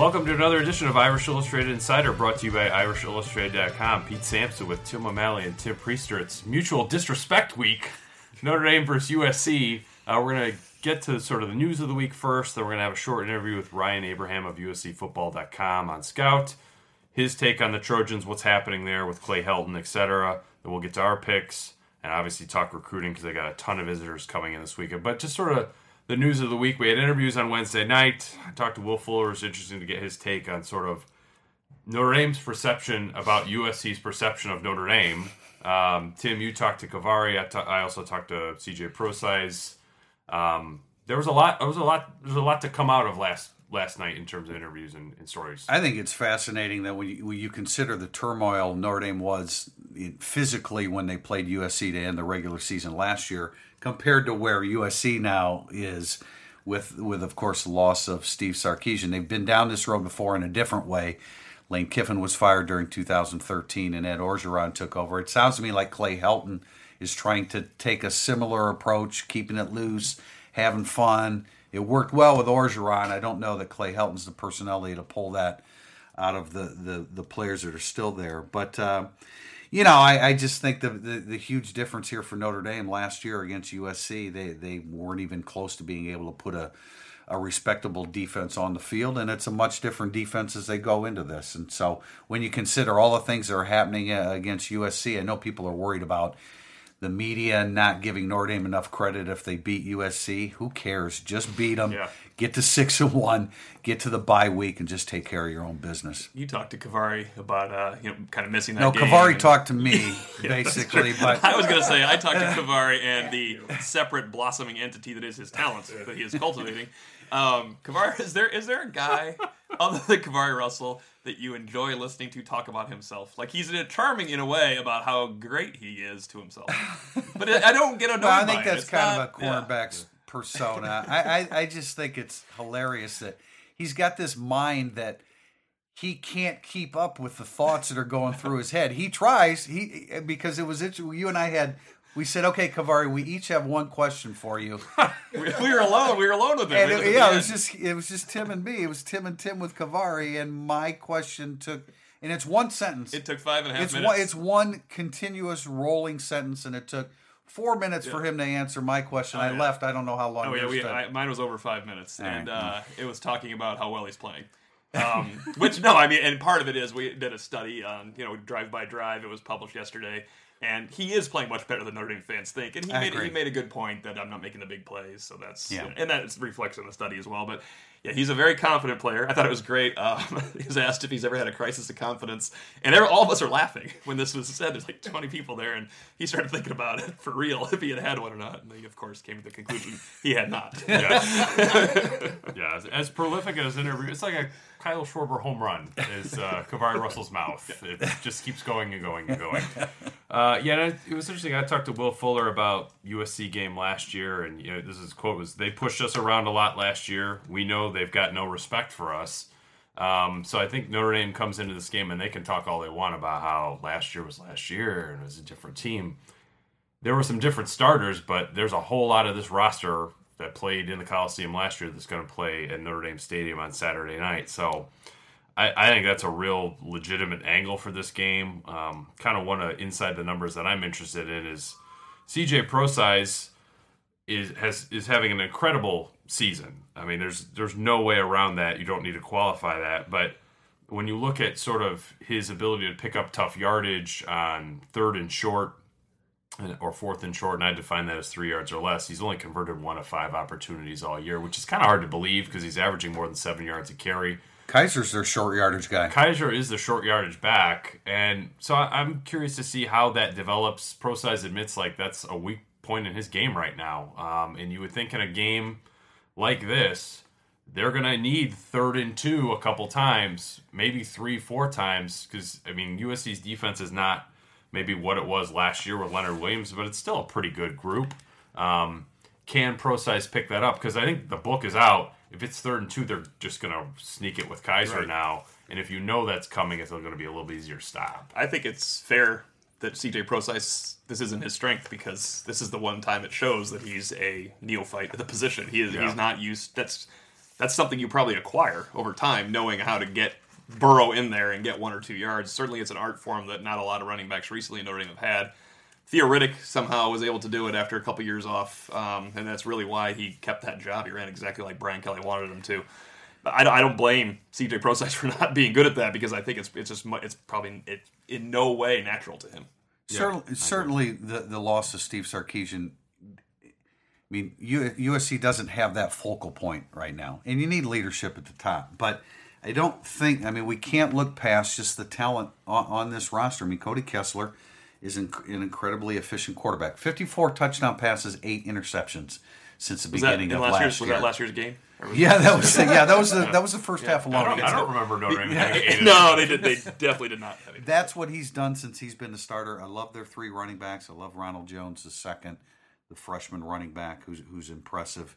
Welcome to another edition of Irish Illustrated Insider, brought to you by IrishIllustrated.com. Pete Sampson with Tim O'Malley and Tim Prister. It's Mutual Disrespect Week. Notre Dame versus USC. Uh, we're going to get to sort of the news of the week first. Then we're going to have a short interview with Ryan Abraham of USCFootball.com on Scout. His take on the Trojans, what's happening there with Clay Helton, etc. Then we'll get to our picks and obviously talk recruiting because they got a ton of visitors coming in this weekend. But just sort of the news of the week. We had interviews on Wednesday night. I talked to Will Fuller. It was interesting to get his take on sort of Notre Dame's perception about USC's perception of Notre Dame. Um, Tim, you talked to KeiVarae. I, also talked to CJ Prosise. Um, there was a lot. There was a lot. There's a lot to come out of last last night in terms of interviews and, and stories. I think it's fascinating that when you, when you consider the turmoil Notre Dame was physically when they played USC to end the regular season last year, compared to where USC now is with with of course the loss of Steve Sarkisian. They've been down this road before in a different way. Lane Kiffin was fired during 2013 and Ed Orgeron took over. It sounds to me like Clay Helton is trying to take a similar approach, keeping it loose, having fun. It worked well with Orgeron. I don't know that Clay Helton's the personality to pull that out of the, the, the players that are still there. But uh, you know, I, I just think the, the, the huge difference here for Notre Dame last year against USC, they they weren't even close to being able to put a a respectable defense on the field, and it's a much different defense as they go into this. And so, when you consider all the things that are happening uh, against USC, I know people are worried about the media not giving Notre Dame enough credit if they beat USC. Who cares? Just beat them. Yeah. Get to six and one. Get to the bye week and just take care of your own business. You talked to KeiVarae about uh, you know kind of missing that. No, game KeiVarae and- talked to me basically, but I was going to say I talked to KeiVarae and the separate blossoming entity that is his talents that he is cultivating. Um, KeiVarae, is there is there a guy other than KeiVarae Russell that you enjoy listening to talk about himself? Like he's charming in a way about how great he is to himself, but I I don't get annoyed. Well, I think it. that's It's kind not- of a yeah. cornerback's persona. I, I, I just think it's hilarious that he's got this mind that he can't keep up with the thoughts that are going through his head. He tries. He because it was interesting. You and I had. We said, okay, KeiVarae, we each have one question for you. We, we were alone. We were alone with him. And it, yeah, it was just it was just Tim and me. It was Tim and Tim with KeiVarae, and my question took, and it's one sentence. It took five and a half it's minutes. one it's one continuous rolling sentence, and it took four minutes for him to answer my question. I yeah. left. I don't know how long. Oh yeah, we. I, mine was over five minutes, All and right. uh, it was talking about how well he's playing. Um, which no, I mean, and part of it is we did a study on you know drive by drive. It was published yesterday, and he is playing much better than Notre Dame fans think. And he I made agree. he made a good point that I'm not making the big plays, so that's Yeah. and that reflects in the study as well. But yeah, he's a very confident player. I thought it was great. Um, he was asked if he's ever had a crisis of confidence, and there- all of us are laughing when this was said. There's like 20 people there, and he started thinking about it for real if he had had one or not. And he, of course, came to the conclusion he had not. yeah, as, as prolific as an interview, it's like a Kyle Schwarber home run is uh, KeiVarae Russell's mouth. It just keeps going and going and going. Uh, yeah, and it was interesting. I talked to Will Fuller about USC game last year, and you know, this is quote was they pushed us around a lot last year. We know they've got no respect for us. Um, so I think Notre Dame comes into this game and they can talk all they want about how last year was last year and it was a different team there were some different starters, but there's a whole lot of this roster that played in the Coliseum last year that's going to play at Notre Dame Stadium on Saturday night. So I, I think that's a real legitimate angle for this game. Um, kind of one of inside the numbers that I'm interested in is CJ Prosise is has is having an incredible season. I mean, there's there's no way around that. You don't need to qualify that, but when you look at sort of his ability to pick up tough yardage on third and short or fourth and short, and I define that as three yards or less. He's only converted one of five opportunities all year, which is kind of hard to believe because he's averaging more than seven yards a carry. Kizer's their short yardage guy. Kizer is the short yardage back, and so I'm curious to see how that develops. Prosise admits like that's a weak point in his game right now, um, and you would think in a game like this, they're going to need third and two a couple times, maybe three, four times. Because, I mean, USC's defense is not maybe what it was last year with Leonard Williams, but it's still a pretty good group. Um, can Prosise pick that up? Because I think the book is out. If it's third and two, they're just going to sneak it with Kizer Right. now. And if you know that's coming, it's going to be a little easier stop. I think it's fair that CJ Prosise this isn't his strength because this is the one time it shows that he's a neophyte at the position. He is Yeah. he's not used. That's that's something you probably acquire over time, knowing how to get burrow in there and get one or two yards. Certainly, it's an art form that not a lot of running backs recently in Notre Dame have had. Theo Riddick somehow was able to do it after a couple years off, um, and that's really why he kept that job. He ran exactly like Brian Kelly wanted him to. I, don't- I don't blame CJ Prosise for not being good at that because I think it's it's just it's probably it, in no way natural to him. Certainly, certainly the, the loss of Steve Sarkisian. I mean, USC doesn't have that focal point right now, and you need leadership at the top. But I don't think. I mean, we can't look past just the talent on, on this roster. I mean, Cody Kessler is an, an incredibly efficient quarterback. Fifty-four touchdown passes, eight interceptions since the Was beginning in of last, last year's? Was that last year's game? Yeah, that was yeah, that was the that was the first half alone. I don't, I don't remember Notre Dame having eight no, they did. They definitely did not. That's what he's done since he's been the starter. I love their three running backs. I love Ronald Jones, the second, the freshman running back, who's who's impressive.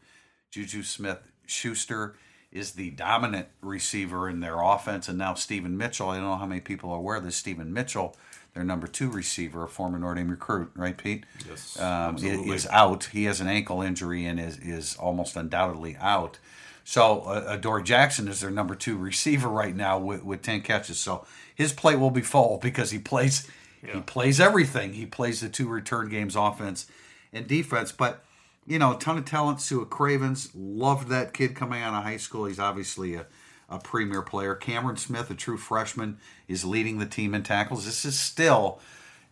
Juju Smith Schuster is the dominant receiver in their offense, and now Steven Mitchell. I don't know how many people are aware of this. Steven Mitchell, their number two receiver, a former Notre Dame recruit, right, Pete? Yes, um, absolutely. is out. He has an ankle injury and is is almost undoubtedly out. So uh, Adoree Jackson is their number two receiver right now with, with ten catches. So his plate will be full because he plays he plays everything. He plays the two return games, offense and defense. But you know, a ton of talent. Sua Cravens loved that kid coming out of high school. He's obviously a a premier player. Cameron Smith, a true freshman, is leading the team in tackles. This is still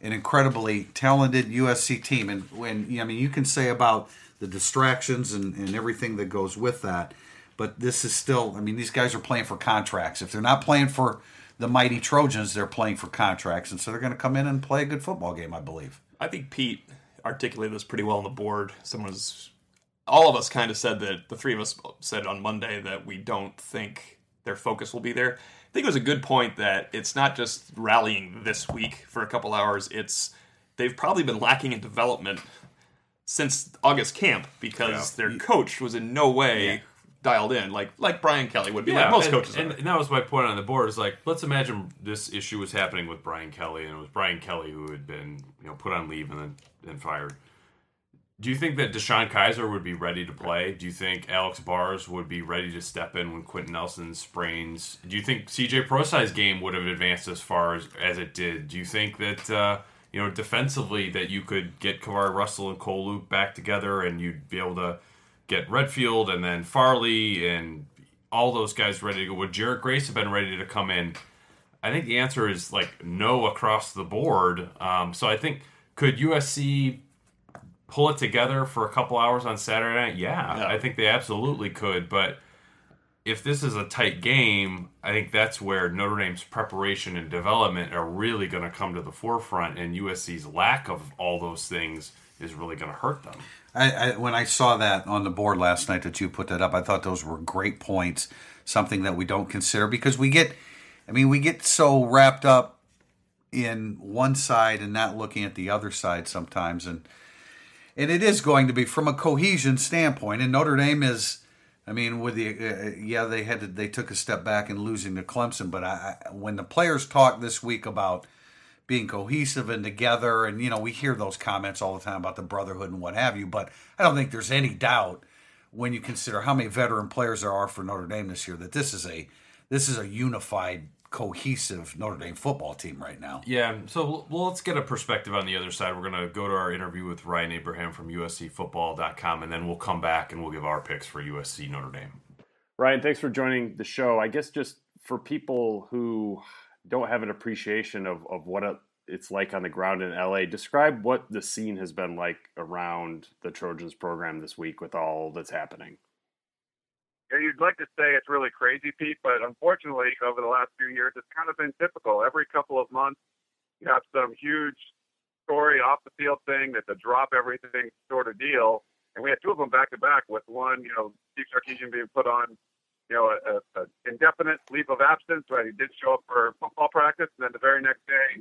an incredibly talented USC team. And when I mean, you can say about the distractions and, and everything that goes with that, but this is still. I mean, these guys are playing for contracts. If they're not playing for the mighty Trojans, they're playing for contracts, and so they're going to come in and play a good football game, I believe. I think Pete articulated this pretty well on the board. Someone was, all of us kind of said that the three of us said on Monday that we don't think their focus will be there. I think it was a good point that it's not just rallying this week for a couple hours. It's they've probably been lacking in development since August camp because their coach was in no way dialed in, like like Brian Kelly would be, like most and, coaches. And, and that was my point on the board. Is like, let's imagine this issue was happening with Brian Kelly, and it was Brian Kelly who had been, you know, put on leave and then then fired. Do you think that DeShone Kizer would be ready to play? Do you think Alex Bars would be ready to step in when Quenton Nelson sprains? Do you think CJ Prosise's game would have advanced as far as, as it did? Do you think that uh, you know defensively that you could get KeiVarae Russell and Cole Luke back together and you'd be able to get Redfield and then Farley and all those guys ready to go? Would Jarrett Grace have been ready to come in? I think the answer is like no across the board. Um, so I think could USC pull it together for a couple hours on Saturday night? Yeah, Yeah. I think they absolutely could. But if this is a tight game, I think that's where Notre Dame's preparation and development are really going to come to the forefront, and USC's lack of all those things is really going to hurt them. I, I, when I saw that on the board last night that you put that up, I thought those were great points. Something that we don't consider because we get, I mean, we get so wrapped up in one side and not looking at the other side sometimes, and and it is going to be from a cohesion standpoint. And Notre Dame is, I mean, with the uh, yeah, they had to, they took a step back in losing to Clemson, but I, when the players talk this week about being cohesive and together. And, you know, we hear those comments all the time about the brotherhood and what have you, but I don't think there's any doubt when you consider how many veteran players there are for Notre Dame this year that this is a this is a unified, cohesive Notre Dame football team right now. Yeah, so well, let's get a perspective on the other side. We're going to go to our interview with Ryan Abraham from USCFootball.com, and then we'll come back and we'll give our picks for USC Notre Dame. Ryan, thanks for joining the show. I guess just for people who don't have an appreciation of, of what it, it's like on the ground in LA, describe what the scene has been like around the Trojans program this week with all that's happening. Yeah, you'd like to say it's really crazy, Pete, but unfortunately, over the last few years, it's kind of been typical. Every couple of months, you have some huge story off the field thing that's a drop everything sort of deal. and we had two of them back to back. With one, you know, Steve Sarkisian being put on, you know, a, a, a indefinite leave of absence, right? He did show up for football practice, and then the very next day,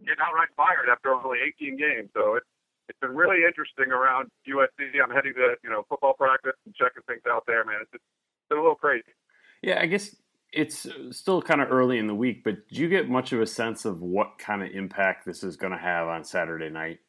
getting outright fired after only 18 games. So it's it's been really interesting around USC. I'm heading to you know football practice and checking things out there, man. It's, it's been a little crazy. Yeah, I guess it's still kind of early in the week, but do you get much of a sense of what kind of impact this is going to have on Saturday night?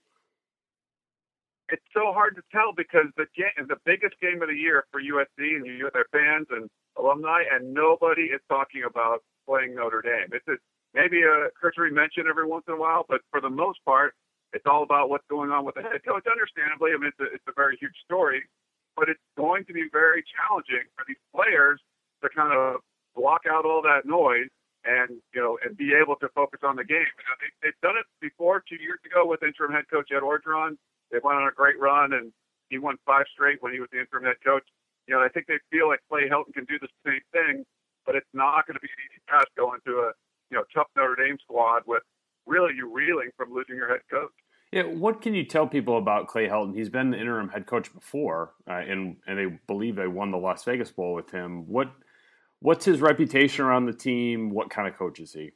It's so hard to tell because the game, the biggest game of the year for USC and you their fans and alumni, and nobody is talking about playing Notre Dame. It's a, maybe a cursory mention every once in a while, but for the most part, it's all about what's going on with the head coach. Understandably, I mean, it's a, it's a very huge story, but it's going to be very challenging for these players to kind of block out all that noise and you know and be able to focus on the game. You know, they, they've done it before two years ago with interim head coach Ed Orgeron. They went on a great run and he won five straight when he was the interim head coach. You know, I think they feel like Clay Helton can do the same thing, but it's not going to be an easy task going to a you know tough Notre Dame squad with really you reeling from losing your head coach. Yeah, what can you tell people about Clay Helton? He's been the interim head coach before, uh, and and they believe they won the Las Vegas Bowl with him. What what's his reputation around the team? What kind of coach is he?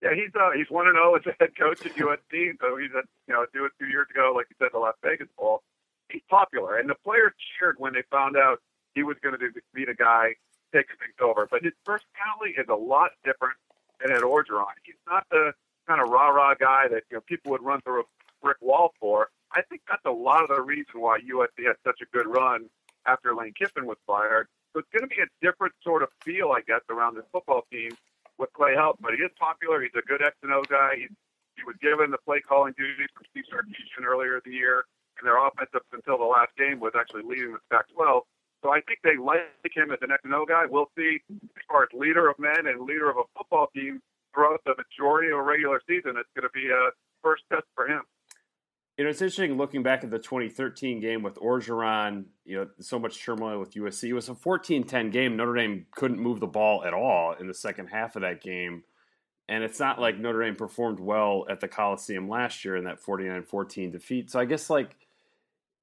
Yeah, he's uh, he's one and zero oh as a head coach at USC. So he's a you know do it two years ago, like you said, the Las Vegas Bowl. He's popular, and the players cheered when they found out he was going to be the guy taking things over. But his personality is a lot different than Ed Orgeron. He's not the kind of rah rah guy that you know people would run through a brick wall for. I think that's a lot of the reason why USC had such a good run after Lane Kiffin was fired. So it's going to be a different sort of feel, I guess, around this football team with Clay Helton. But he is popular. He's a good X and O guy. He, he was given the play calling duties from Steve Sarkisian earlier in the year, and their offense up until the last game was actually leading the Pac-12. So I think they like him as an X and O guy. We'll see as far as leader of men and leader of a football team throughout the majority of a regular season. It's going to be a first test for him. You know, it's interesting looking back at the 2013 game with Orgeron, you know, so much turmoil with USC. It was a 14 10 game. Notre Dame couldn't move the ball at all in the second half of that game. And it's not like Notre Dame performed well at the Coliseum last year in that 49 14 defeat. So I guess, like,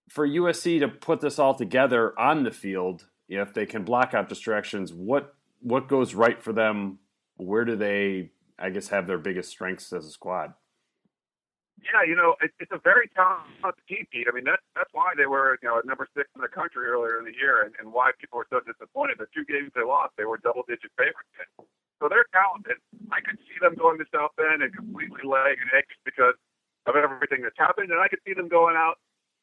for USC to put this all together on the field, if they can block out distractions, what what goes right for them? Where do they I guess, have their biggest strengths as a squad. Yeah, you know, it, it's a very talented team, Pete. I mean, that's that's why they were, you know, at number six in the country earlier in the year, and, and why people were so disappointed. The two games they lost, they were double-digit favorites. So they're talented. I could see them going to South Bend and completely leg and eggs because of everything that's happened, and I could see them going out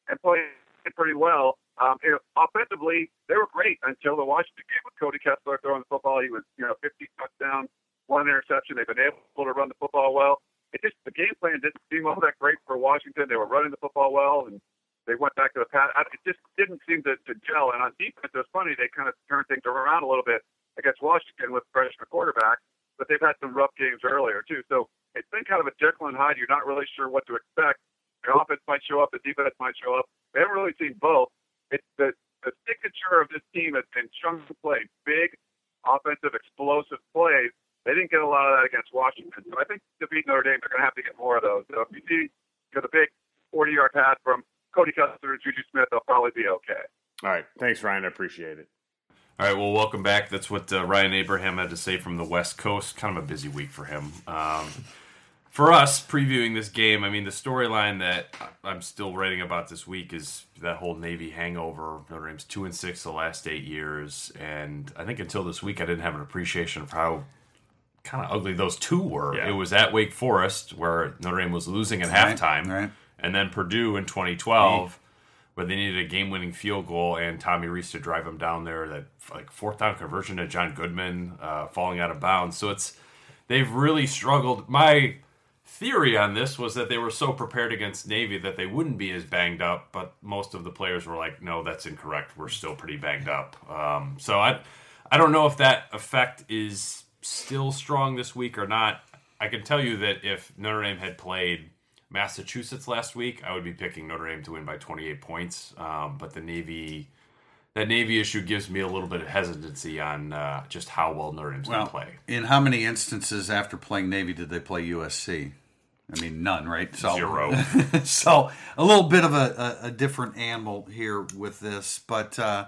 and playing pretty well. Um, you know, offensively, they were great until the Washington game with Cody Kessler throwing the football. He was, you know, 50 touchdowns one interception. They've been able to run the football well. It just the game plan didn't seem all that great for Washington. They were running the football well, and they went back to the pass. It just didn't seem to, to gel. And on defense, it was funny. They kind of turned things around a little bit against Washington with freshman quarterback, but they've had some rough games earlier too. So it's been kind of a Jekyll and Hyde. You're not really sure what to expect. The offense might show up, the defense might show up. We haven't really seen both. It's the the signature of this team has been chunk play, big offensive explosive plays they didn't get a lot of that against Washington. So I think to beat Notre Dame, they're going to have to get more of those. So if you see you know, the big 40 yard pass from Cody Kessler and Juju Smith, they'll probably be okay. All right. Thanks, Ryan. I appreciate it. All right, well, welcome back. That's what uh, Ryan Abraham had to say from the West Coast. Kind of a busy week for him. Um, for us, previewing this game, I mean, the storyline that I'm still writing about this week is that whole Navy hangover. Notre Dame's two and six the last eight years, and I think until this week, I didn't have an appreciation for how kind of ugly those two were. Yeah. It was at Wake Forest where Notre Dame was losing at right, halftime, right. and then Purdue in 2012 where they needed a game-winning field goal and Tommy Rees to drive them down there. That like fourth down conversion to John Goodman uh, falling out of bounds. So it's they've really struggled. My theory on this was that they were so prepared against Navy that they wouldn't be as banged up, but most of the players were like, "No, that's incorrect. We're still pretty banged up." Um, so I, I don't know if that effect is still strong this week or not, I can tell you that if Notre Dame had played Massachusetts last week, I would be picking Notre Dame to win by 28 points. Um, but the Navy, that Navy issue gives me a little bit of hesitancy on uh, just how well Notre Dame's well, going to play. In how many instances after playing Navy did they play USC? I mean, none, right? So, Zero. so a little bit of a, a, a different animal here with this, but uh,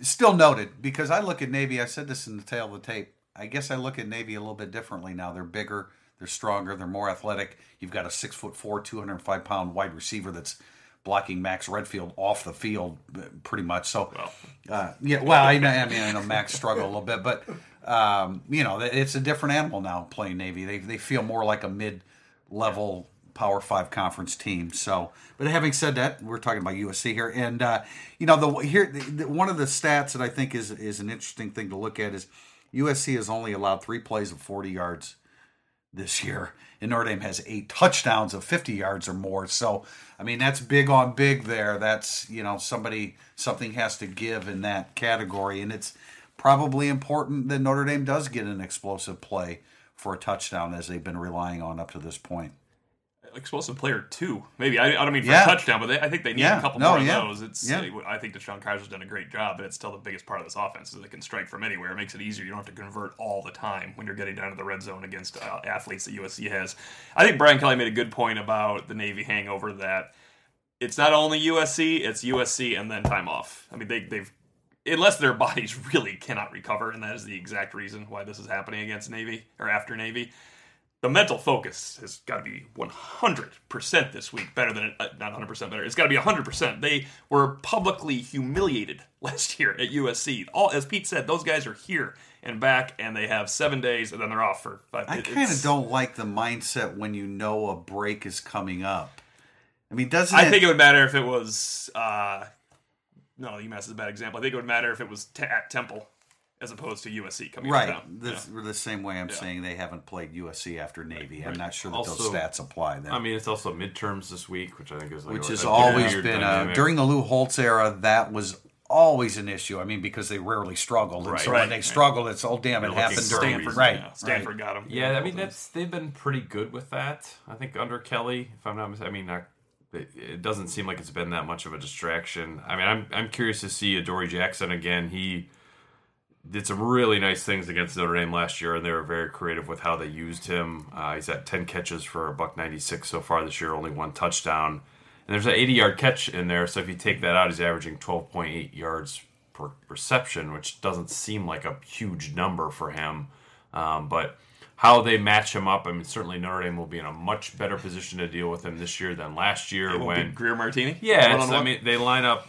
still noted because I look at Navy. I said this in the tail of the tape. I guess I look at Navy a little bit differently now. They're bigger, they're stronger, they're more athletic. You've got a six foot four, two hundred five pound wide receiver that's blocking Max Redfield off the field, uh, pretty much. So, uh, yeah. Well, I, know- I mean, I know Max struggled a little bit, but um, you know, it's a different animal now playing Navy. They they feel more like a mid level Power Five conference team. So, but having said that, we're talking about USC here, and uh, you know, the here the, one of the stats that I think is is an interesting thing to look at is USC has only allowed three plays of forty yards this year, and Notre Dame has eight touchdowns of fifty yards or more. So, I mean, that's big on big there. That's you know somebody something has to give in that category, and it's probably important that Notre Dame does get an explosive play for a touchdown as they've been relying on up to this point. Explosive player too. Maybe I, I don't mean for Yeah. a touchdown, but they, I think they need Yeah. a couple No, more of yeah. those. It's Yeah. I think DeShone Kizer's done a great job, but it's still the biggest part of this offense is they can strike from anywhere. It makes it easier. You don't have to convert all the time when you're getting down to the red zone against uh, athletes that USC has. I think Brian Kelly made a good point about the Navy hangover that it's not only USC, it's USC and then time off. I mean they they've unless their bodies really cannot recover, and that is the exact reason why this is happening against Navy or after Navy the mental focus has got to be 100% this week better than uh, not 100% better it's got to be 100% they were publicly humiliated last year at usc all as pete said those guys are here and back and they have seven days and then they're off for five I kind of don't like the mindset when you know a break is coming up. I mean, doesn't i it? think it would matter if it was uh no umass is a bad example i think it would matter if it was t- at temple as opposed to usc coming right. down The, the same way I'm saying they haven't played USC after Navy. I'm not sure that those stats apply then. I mean, it's also midterms this week, which I think is like which a- has a always been uh, dynamic. during the Lou Holtz era. That was always an issue. I mean, because they rarely struggled, and so Right. when they struggled, it's oh damn, it They're happened during stanford right. yeah, stanford got them. Yeah, I mean that's they've been pretty good with that. I think under Kelly, if I'm not mistaken, I mean, not, it, it doesn't seem like it's been that much of a distraction. I mean, I'm I'm curious to see Adoree Jackson again. He did some really nice things against Notre Dame last year, and they were very creative with how they used him. Uh, he's at 10 catches for a buck 96 so far this year, only one touchdown. And there's an 80 yard catch in there, so if you take that out, he's averaging 12.8 yards per reception, which doesn't seem like a huge number for him. Um, but how they match him up, I mean, certainly Notre Dame will be in a much better position to deal with him this year than last year when Greer Martini. yeah, it's, I mean, they line up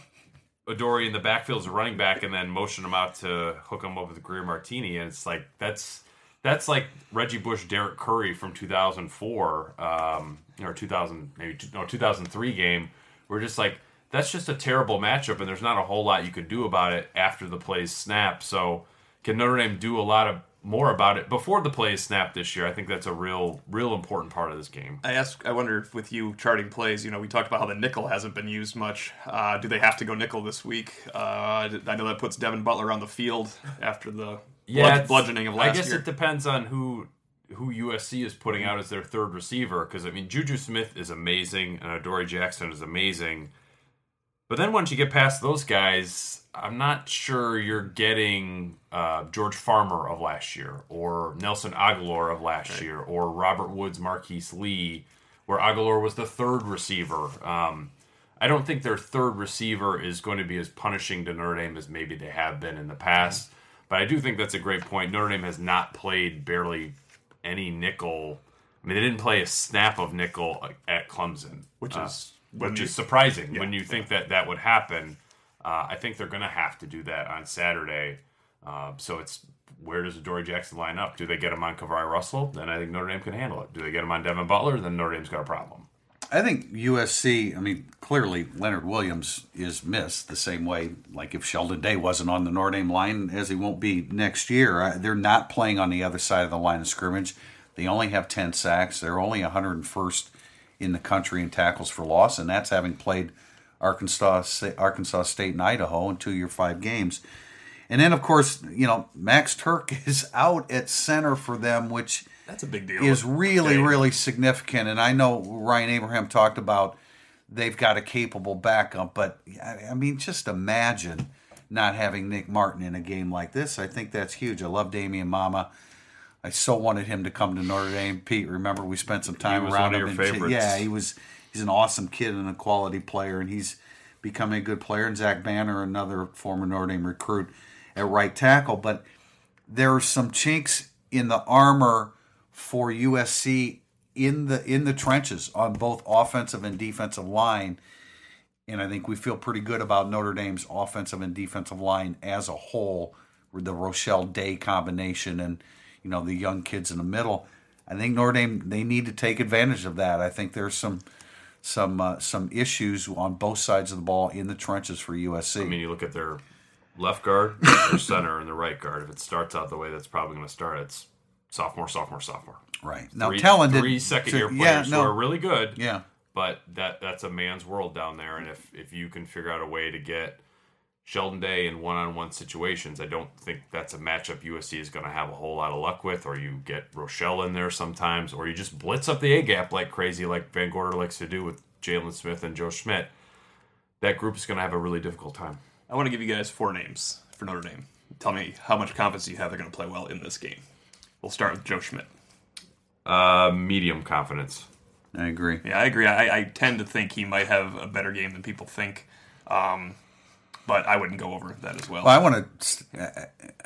Adoree in the backfield as a running back and then motion him out to hook him up with Greer Martini, and it's like that's that's like Reggie Bush, Derek Curry from 2004 um, or 2000 maybe no 2003 game. We're just like that's just a terrible matchup, and there's not a whole lot you can do about it after the plays snap. So can Notre Dame do a lot of more about it before the plays snap this year? I think that's a real real important part of this game. I ask. I wonder if with you charting plays, you know, we talked about how the nickel hasn't been used much. Uh, do they have to go nickel this week? Uh, I know that puts Devin Butler on the field after the it's- bludgeoning of last year. I guess year. it depends on who who USC is putting out as their third receiver. Because I mean, Juju Smith is amazing, and Adoree Jackson is amazing. But then once you get past those guys, I'm not sure you're getting uh, George Farmer of last year, or Nelson Agholor of last year, or Robert Woods, Marquise Lee, where Agholor was the third receiver. Um, I don't think their third receiver is going to be as punishing to Notre Dame as maybe they have been in the past. But I do think that's a great point. Notre Dame has not played barely any nickel. I mean, they didn't play a snap of nickel at Clemson, Which uh, is- when which you- is surprising when you think that that would happen. Uh, I think they're going to have to do that on Saturday. Uh, so it's where does Dory Jackson line up? Do they get him on KeiVarae Russell? Then I think Notre Dame can handle it. Do they get him on Devin Butler? Then Notre Dame's got a problem. I think USC. I mean, clearly Leonard Williams is missed the same way. Like if Sheldon Day wasn't on the Notre Dame line, as he won't be next year. They're not playing on the other side of the line of scrimmage. They only have ten sacks. They're only 101st in the country in tackles for loss, and that's having played Arkansas, Arkansas State, and Idaho in two year five games. And then, of course, you know Max Tuerk is out at center for them, which That's a big deal. is really, Dave. really significant. And I know Ryan Abraham talked about they've got a capable backup, but I I mean, just imagine not having Nick Martin in a game like this. I think that's huge. I love Damien Mama. I so wanted him to come to Notre Dame. Pete, remember we spent some time around one of him. favorites. Yeah, he was. He's an awesome kid and a quality player, and he's becoming a good player. And Zach Banner, another former Notre Dame recruit at right tackle. But there are some chinks in the armor for USC in the in the trenches on both offensive and defensive line. And I think we feel pretty good about Notre Dame's offensive and defensive line as a whole, with the Rochell Day combination and you know the young kids in the middle. I think Notre Dame they need to take advantage of that. I think there's some some uh, some issues on both sides of the ball in the trenches for USC. I mean, you look at their left guard, their center, and their right guard. If it starts out the way that's probably going to start, it's sophomore, sophomore, sophomore. right now, Three, talented three second year players yeah, no, who are really good. yeah. but that that's a man's world down there. And if if you can figure out a way to get Sheldon Day in one on one situations, I don't think that's a matchup USC is going to have a whole lot of luck with. Or you get Rochell in there sometimes, or you just blitz up the A gap like crazy, like VanGorder likes to do with Jaylon Smith and Joe Schmidt. That group is going to have a really difficult time. I want to give you guys four names for Notre Dame. Tell me how much confidence you have they're going to play well in this game. We'll start with Joe Schmidt. Uh, medium confidence. I agree. Yeah, I agree. I, I tend to think he might have a better game than people think, um, but I wouldn't go over that as well. Well, I want to.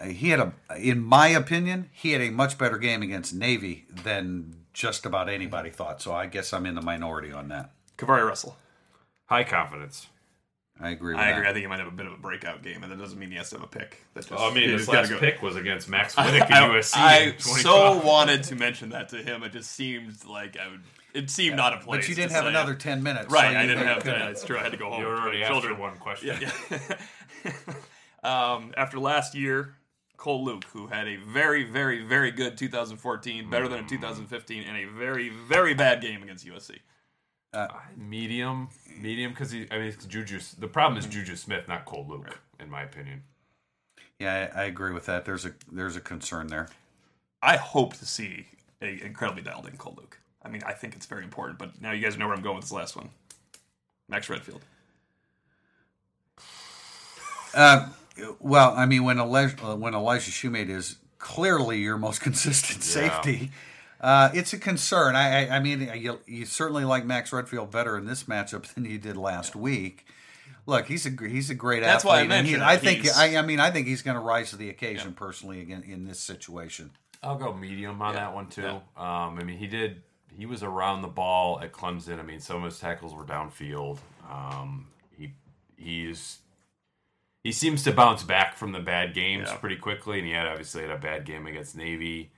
Uh, he had a, in my opinion, he had a much better game against Navy than just about anybody thought. So I guess I'm in the minority on that. KeiVarae Russell. High confidence. I agree. With I that. agree. I think he might have a bit of a breakout game, and that doesn't mean he has to have a pick. That just, Oh, I mean, he his gotta last go- pick was against Max Wittek at I, USC. I in so wanted to mention that to him. It just seemed like I would. It seemed not a place. But you didn't have say it. another ten minutes, Right, so I didn't have couldn't- that. It's true. I had to go home. You with already children. answered one question. Yeah. um, after last year, Cole Luke, who had a very, very, very good 2014, better than a mm-hmm. 2015, and a very, very bad game against USC. Uh, uh, medium, medium, because he. I mean, it's Juju. The problem is mm-hmm. Juju Smith, not Cole Luke, in my opinion. Yeah, I, I agree with that. There's a there's a concern there. I hope to see a incredibly dialed in Cole Luke. I mean, I think it's very important. But now you guys know where I'm going with this last one. Max Redfield. Uh, well, I mean, when Elijah, uh, when Elijah Shumate is clearly your most consistent safety, uh, it's a concern. I, I, I mean, you, you certainly like Max Redfield better in this matchup than you did last week. Look, he's a he's a great That's why I athlete. he- mentioned I think I, I mean I think he's going to rise to the occasion personally again in this situation. I'll go medium on Yeah. that one too. Yeah. Um, I mean, he did. He was around the ball at Clemson. I mean, some of his tackles were downfield. Um, he he's he seems to bounce back from the bad games Yeah. pretty quickly, and he had obviously had a bad game against Navy.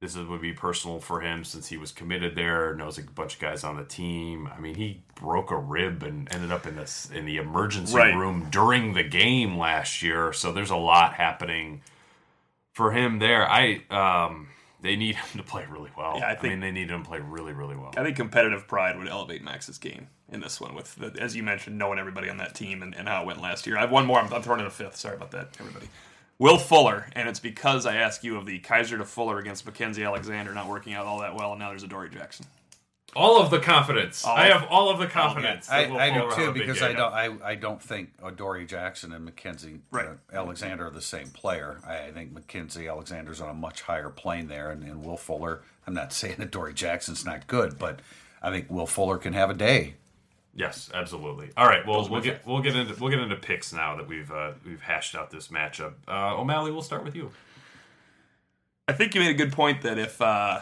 This is, would be personal for him since he was committed there. Knows a bunch of guys on the team. I mean, he broke a rib and ended up in this in the emergency Right. room during the game last year. So there's a lot happening for him there. I um, they need him to play really well. Yeah, I I, think- mean, they need him to play really, really well. I think competitive pride would elevate Max's game in this one, with the, as you mentioned, knowing everybody on that team and, and how it went last year. I have one more. I'm, I'm throwing in a fifth. Sorry about that, everybody. Will Fuller, and it's because I asked you of the Kizer to Fuller against Mackensie Alexander not working out all that well, and now there's a Dory Jackson. All of the confidence. All I have all of the confidence. I, that Will I do too because. I don't I, I don't think Dory Jackson and Mackensie Right. uh, Alexander are the same player. I, I think Mackensie Alexander's on a much higher plane there, and, and Will Fuller. I'm not saying that Dory Jackson's not good, but I think Will Fuller can have a day. Yes, absolutely. All right, well, Those we'll get we'll get into we'll get into picks now that we've uh, we've hashed out this matchup. Uh, O'Malley, we'll start with you. I think you made a good point that if uh,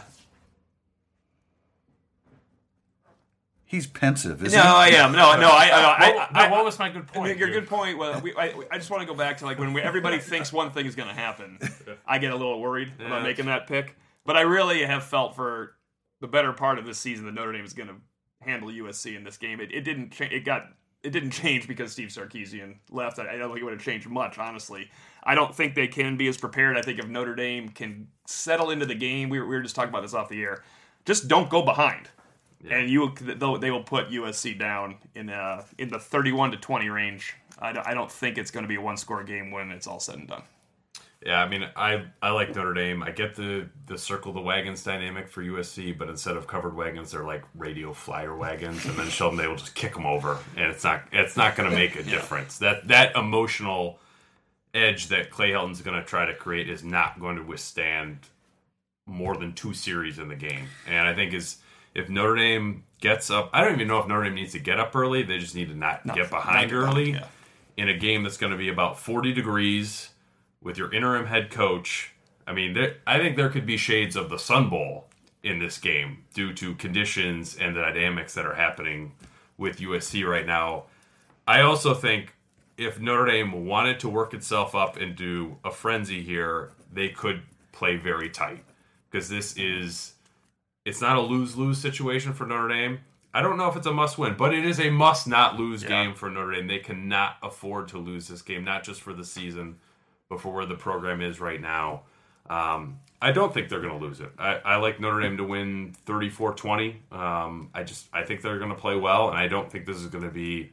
He's pensive, isn't he? no, he? I am no, no, I, I, What- I, I, what was my good point? your here? good point. Well, we, I, I just want to go back to like when we, everybody thinks one thing is going to happen. I get a little worried Yeah, about making that pick, but I really have felt for the better part of this season that Notre Dame is going to handle USC in this game. It, it didn't. Cha- it got. It didn't change because Steve Sarkisian left. I, I don't think it would have changed much, honestly. I don't think they can be as prepared. I think if Notre Dame can settle into the game, we were, we were just talking about this off the air. Just don't go behind and you will- they'll- put USC down in uh, in the 31 to 20 range. I don't, I don't think it's going to be a one score game when it's all said and done. Yeah, I mean, I I like Notre Dame. I get the the circle the wagons dynamic for USC, but instead of covered wagons, they're like radio flyer wagons, and then Sheldon they will just kick them over, and it's not it's not going to make a difference. That that emotional edge that Clay Helton's going to try to create is not going to withstand more than two series in the game. And I think is if Notre Dame gets up, I don't even know if Notre Dame needs to get up early. They just need to not get behind not early yeah. in a game that's going to be about 40 degrees with your interim head coach. I mean, there, I think there could be shades of the Sun Bowl in this game due to conditions and the dynamics that are happening with USC right now. I also think if Notre Dame wanted to work itself up into a frenzy here, they could play very tight because this is it's not a lose lose situation for Notre Dame. I don't know if it's a must win, but it is a must not lose game for Notre Dame. They cannot afford to lose this game, not just for the season, but for where the program is right now. Um, I don't think they're going to lose it. I, I like Notre Dame to win 34 20. Um, I just I think they're going to play well, and I don't think this is going to be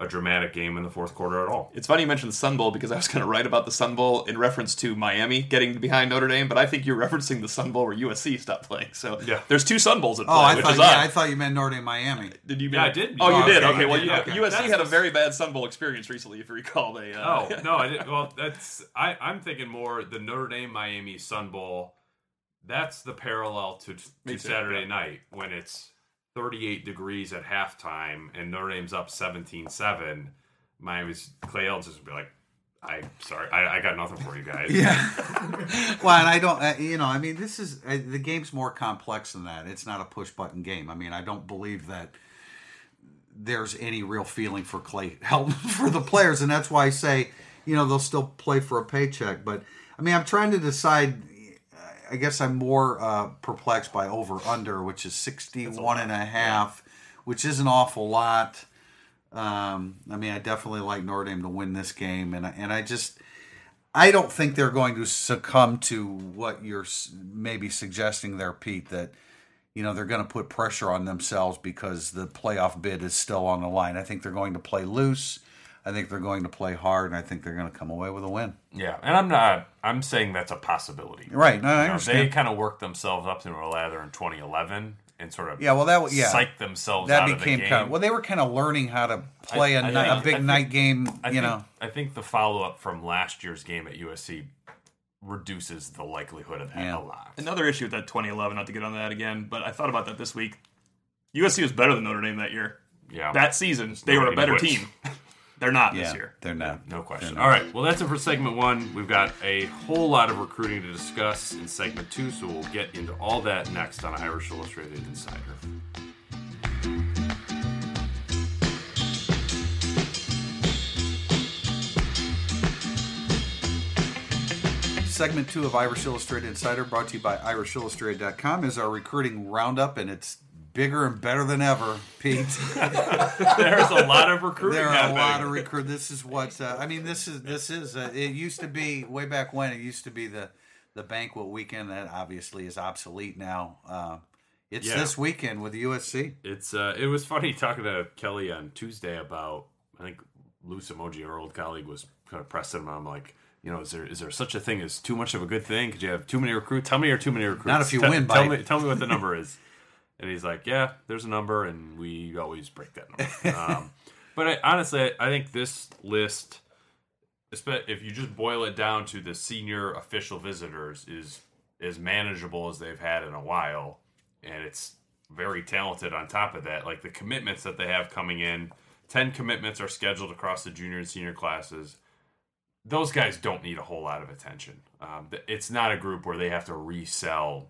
a dramatic game in the fourth quarter at all. It's funny you mentioned the Sun Bowl because I was going to write about the Sun Bowl in reference to Miami getting behind Notre Dame, but I think you're referencing the Sun Bowl where USC stopped playing. So Yeah. there's two Sun Bowls at play, Oh, I which thought is yeah, odd. I thought you meant Notre Dame Miami. did you? Yeah, mean- I did. Oh, you Oh, did. okay, Okay, well, did, okay. USC That's had a very bad Sun Bowl experience recently, if you recall. They, uh, Oh no, I didn't. Well, that's I. I'm thinking more the Notre Dame Miami Sun Bowl. That's the parallel to, Me to too, Saturday yeah. night when it's 38 degrees at halftime and Notre Dame's up 17-7. Miami's Clay Ellis just be like, "I sorry, I, I got nothing for you guys." Yeah. well, and I don't, uh, you know, I mean, this is uh, the game's more complex than that. It's not a push button game. I mean, I don't believe that there's any real feeling for Clay help for the players, and that's why I say, you know, they'll still play for a paycheck. But I mean, I'm trying to decide. I guess I'm more uh, perplexed by over under, which is 61 and a half, which is an awful lot. Um, I mean, I definitely like Notre Dame to win this game, and I, and I just I don't think they're going to succumb to what you're maybe suggesting there, Pete. That you know they're going to put pressure on themselves because the playoff bid is still on the line. I think they're going to play loose. I think they're going to play hard, and I think they're going to come away with a win. Yeah, and I'm not. I'm saying that's a possibility. Right? No, I You know, they kind of worked themselves up to a lather in 2011 and sort of Yeah, well, that was yeah. psyched themselves that out became of the game. kind of well. They were kind of learning how to play a I ni- think- a I big think- night game. I you think, know, I think the follow up from last year's game at USC reduces the likelihood of that Yeah. a lot. Another issue with that 2011, not to get on that again, but I thought about that this week. USC was better than Notre Dame that year. Yeah, That season, they were a better quits. team. They're not yeah, this year. they're not. no question. They're not. right, well that's it for segment one. We've got a whole lot of recruiting to discuss in segment two, so we'll get into all that next on Irish Illustrated Insider. Segment two of Irish Illustrated Insider, brought to you by IrishIllustrated.com, is our recruiting roundup, and it's bigger and better than ever, Pete. There's a lot of recruiting. there are a lot of recruit. This is what uh, I mean. This is this is. Uh, it used to be way back when. It used to be the the banquet weekend. That obviously is obsolete now. Uh, it's Yeah. this weekend with USC. It's uh, it was funny talking to Kelly on Tuesday about I think Lou Somogyi, our old colleague, was kind of pressing him. I'm like, you know, is there is there such a thing as too much of a good thing? Could you have too many recruits? How many are too many recruits? Not if you Tell- win Tell me, tell me what the number is. And he's like, yeah, there's a number, and we always break that number. um, but I, honestly, I think this list, if you just boil it down to the senior official visitors, is as manageable as they've had in a while, and it's very talented on top of that. Like the commitments that they have coming in, ten commitments are scheduled across the junior and senior classes. Those guys don't need a whole lot of attention. Um, it's not a group where they have to resell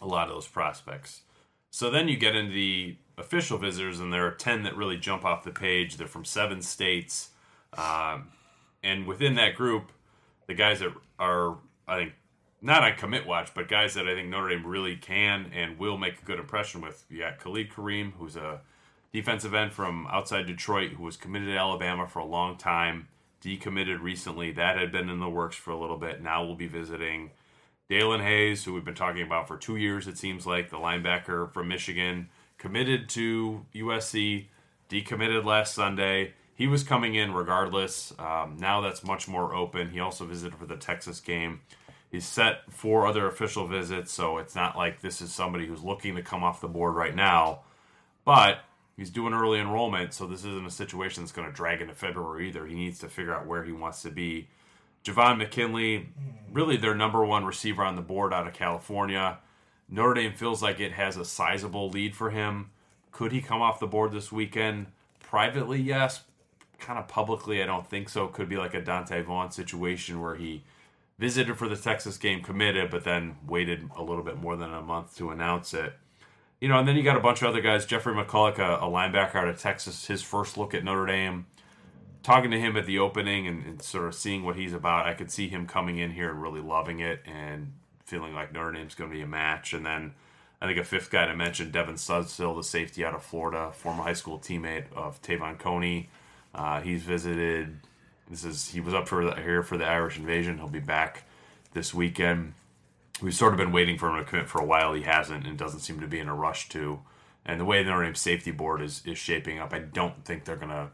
a lot of those prospects. So then you get into the official visitors, and there are 10 that really jump off the page. They're from seven states. Um, and within that group, the guys that are, I think, not on commit watch, but guys that I think Notre Dame really can and will make a good impression with. You got Khalid Kareem, who's a defensive end from outside Detroit, who was committed to Alabama for a long time, decommitted recently. That had been in the works for a little bit. Now we'll be visiting Daelin Hayes, who we've been talking about for two years, it seems like, the linebacker from Michigan, committed to USC, decommitted last Sunday. He was coming in regardless. Um, now that's much more open. He also visited for the Texas game. He's set four other official visits, so it's not like this is somebody who's looking to come off the board right now. But he's doing early enrollment, so this isn't a situation that's going to drag into February either. He needs to figure out where he wants to be Javon McKinley, really their number one receiver on the board out of California. Notre Dame feels like it has a sizable lead for him. Could he come off the board this weekend? Privately, yes. Kind of publicly, I don't think so. Could be like a Donte Vaughn situation where he visited for the Texas game, committed, but then waited a little bit more than a month to announce it. You know, and then you got a bunch of other guys. Jeffrey McCulloch, a, a linebacker out of Texas, his first look at Notre Dame. Talking to him at the opening and, and sort of seeing what he's about, I could see him coming in here and really loving it and feeling like Notre Dame's going to be a match. And then I think a fifth guy to mention, Devin Studstill, the safety out of Florida, former high school teammate of Te'von Coney. Uh, he's visited. This is he was up for the, here for the Irish Invasion. He'll be back this weekend. We've sort of been waiting for him to commit for a while. He hasn't, and doesn't seem to be in a rush to. And the way the Notre Dame safety board is is shaping up, I don't think they're gonna,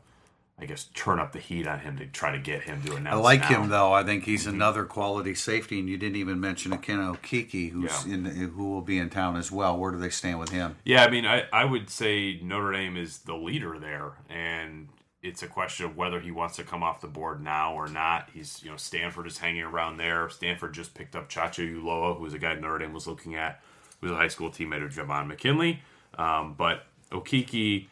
I guess, turn up the heat on him to try to get him to announce. I like him though. I think he's another quality safety, and you didn't even mention Akena Okiki, who's Yeah. in who will be in town as well. Where do they stand with him? Yeah, I mean, I, I would say Notre Dame is the leader there, and it's a question of whether he wants to come off the board now or not. He's, you know, Stanford is hanging around there. Stanford just picked up Chacha Uloa, who's a guy Notre Dame was looking at, who's a high school teammate of Javon McKinley. Um, but Okiki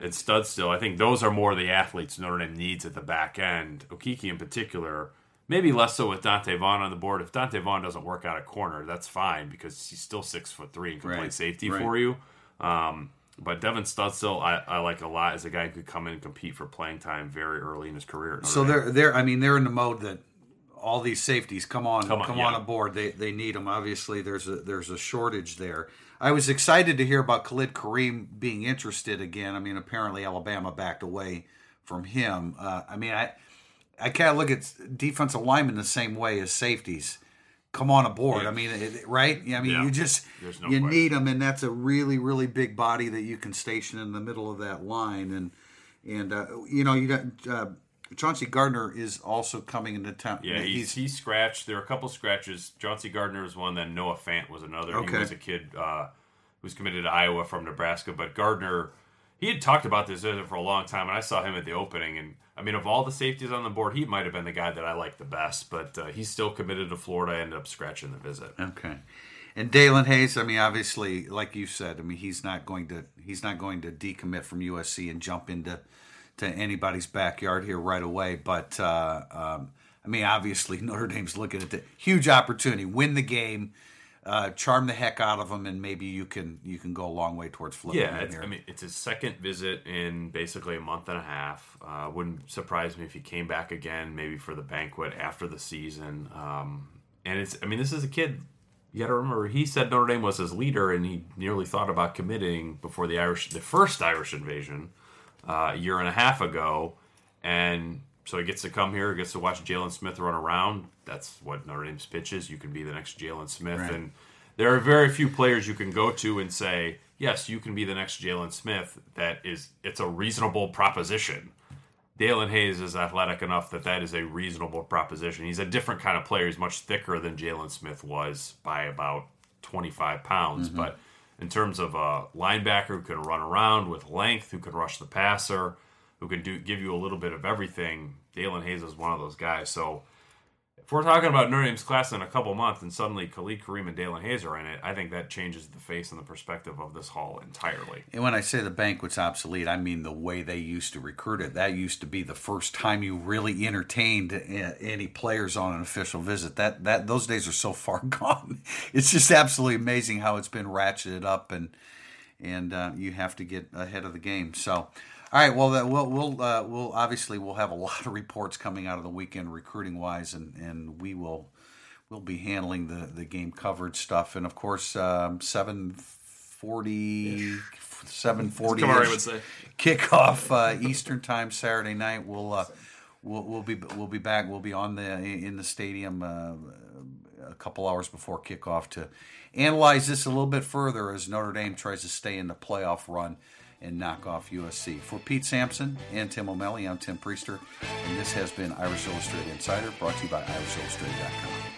and Studstill, I think those are more the athletes Notre Dame needs at the back end. Okiki in particular, maybe less so with Donte Vaughn on the board. If Donte Vaughn doesn't work out at corner, that's fine because he's still six foot three and can play safety right. for you. Um, but Devin Studstill, I, I like a lot as a guy who could come in and compete for playing time very early in his career. So they're they're. I mean, they're in the mode that all these safeties come on, Come come on, on, aboard. They they need them. Obviously, there's a there's a shortage there. I was excited to hear about Khalid Kareem being interested again. I mean, apparently Alabama backed away from him. Uh, I mean, I I kind of look at defensive linemen the same way as safeties. Come on aboard. I mean, it, right? I mean, Yeah. you just no you question. need them, and that's a really really big body that you can station in the middle of that line. And and uh, you know, you got uh, Chauncey Gardner is also coming into town. Yeah, he's, he's scratched. There are a couple scratches. Chauncey Gardner was one, then Noah Fant was another. He was a kid uh, who was committed to Iowa from Nebraska. But Gardner, he had talked about this visit for a long time, and I saw him at the opening. And I mean, of all the safeties on the board, he might have been the guy that I liked the best. But uh, he's still committed to Florida. I ended up scratching the visit. okay. And Daelin Hayes, I mean, obviously, like you said, I mean, he's not going to he's not going to decommit from USC and jump into to anybody's backyard here right away. But uh, um, I mean, obviously, Notre Dame's looking at the huge opportunity, win the game, uh, charm the heck out of them, and maybe you can you can go a long way towards flipping. Yeah. I mean, it's his second visit in basically a month and a half. Uh, wouldn't surprise me if he came back again, maybe for the banquet after the season. Um, and it's, I mean, this is a kid. You got to remember, he said Notre Dame was his leader, and he nearly thought about committing before the Irish, the first Irish invasion, uh, a year and a half ago. And so he gets to come here, gets to watch Jaylon Smith run around. That's what Notre Dame's pitch is. You can be the next Jaylon Smith, Right. and there are very few players you can go to and say, "Yes, you can be the next Jaylon Smith." That is, it's a reasonable proposition. Daelin Hayes is athletic enough that that is a reasonable proposition. He's a different kind of player. He's much thicker than Jaylon Smith was by about 25 pounds. But in terms of a linebacker who can run around with length, who can rush the passer, who can do give you a little bit of everything, Daelin Hayes is one of those guys. So if we're talking about Notre Dame's class in a couple months and suddenly Khalid Kareem and Daelin Hayes are in it, I think that changes the face and the perspective of this hall entirely. And when I say the banquet's obsolete, I mean the way they used to recruit it. That used to be the first time you really entertained any players on an official visit. That that those days are so far gone. It's just absolutely amazing how it's been ratcheted up, and and uh, you have to get ahead of the game. So. All right. Well, that- we'll we'll uh, we'll obviously we'll have a lot of reports coming out of the weekend recruiting wise, and and we will we'll be handling the the game coverage stuff, and of course um, seven forty seven forty Kamari would say. kickoff uh, Eastern time Saturday night. We'll uh, we'll we'll be we'll be back. We'll be on the in the stadium uh, a couple hours before kickoff to analyze this a little bit further as Notre Dame tries to stay in the playoff run and knock off USC. For Pete Sampson and Tim O'Malley, I'm Tim Prister, and this has been Irish Illustrated Insider, brought to you by IrishIllustrated.com.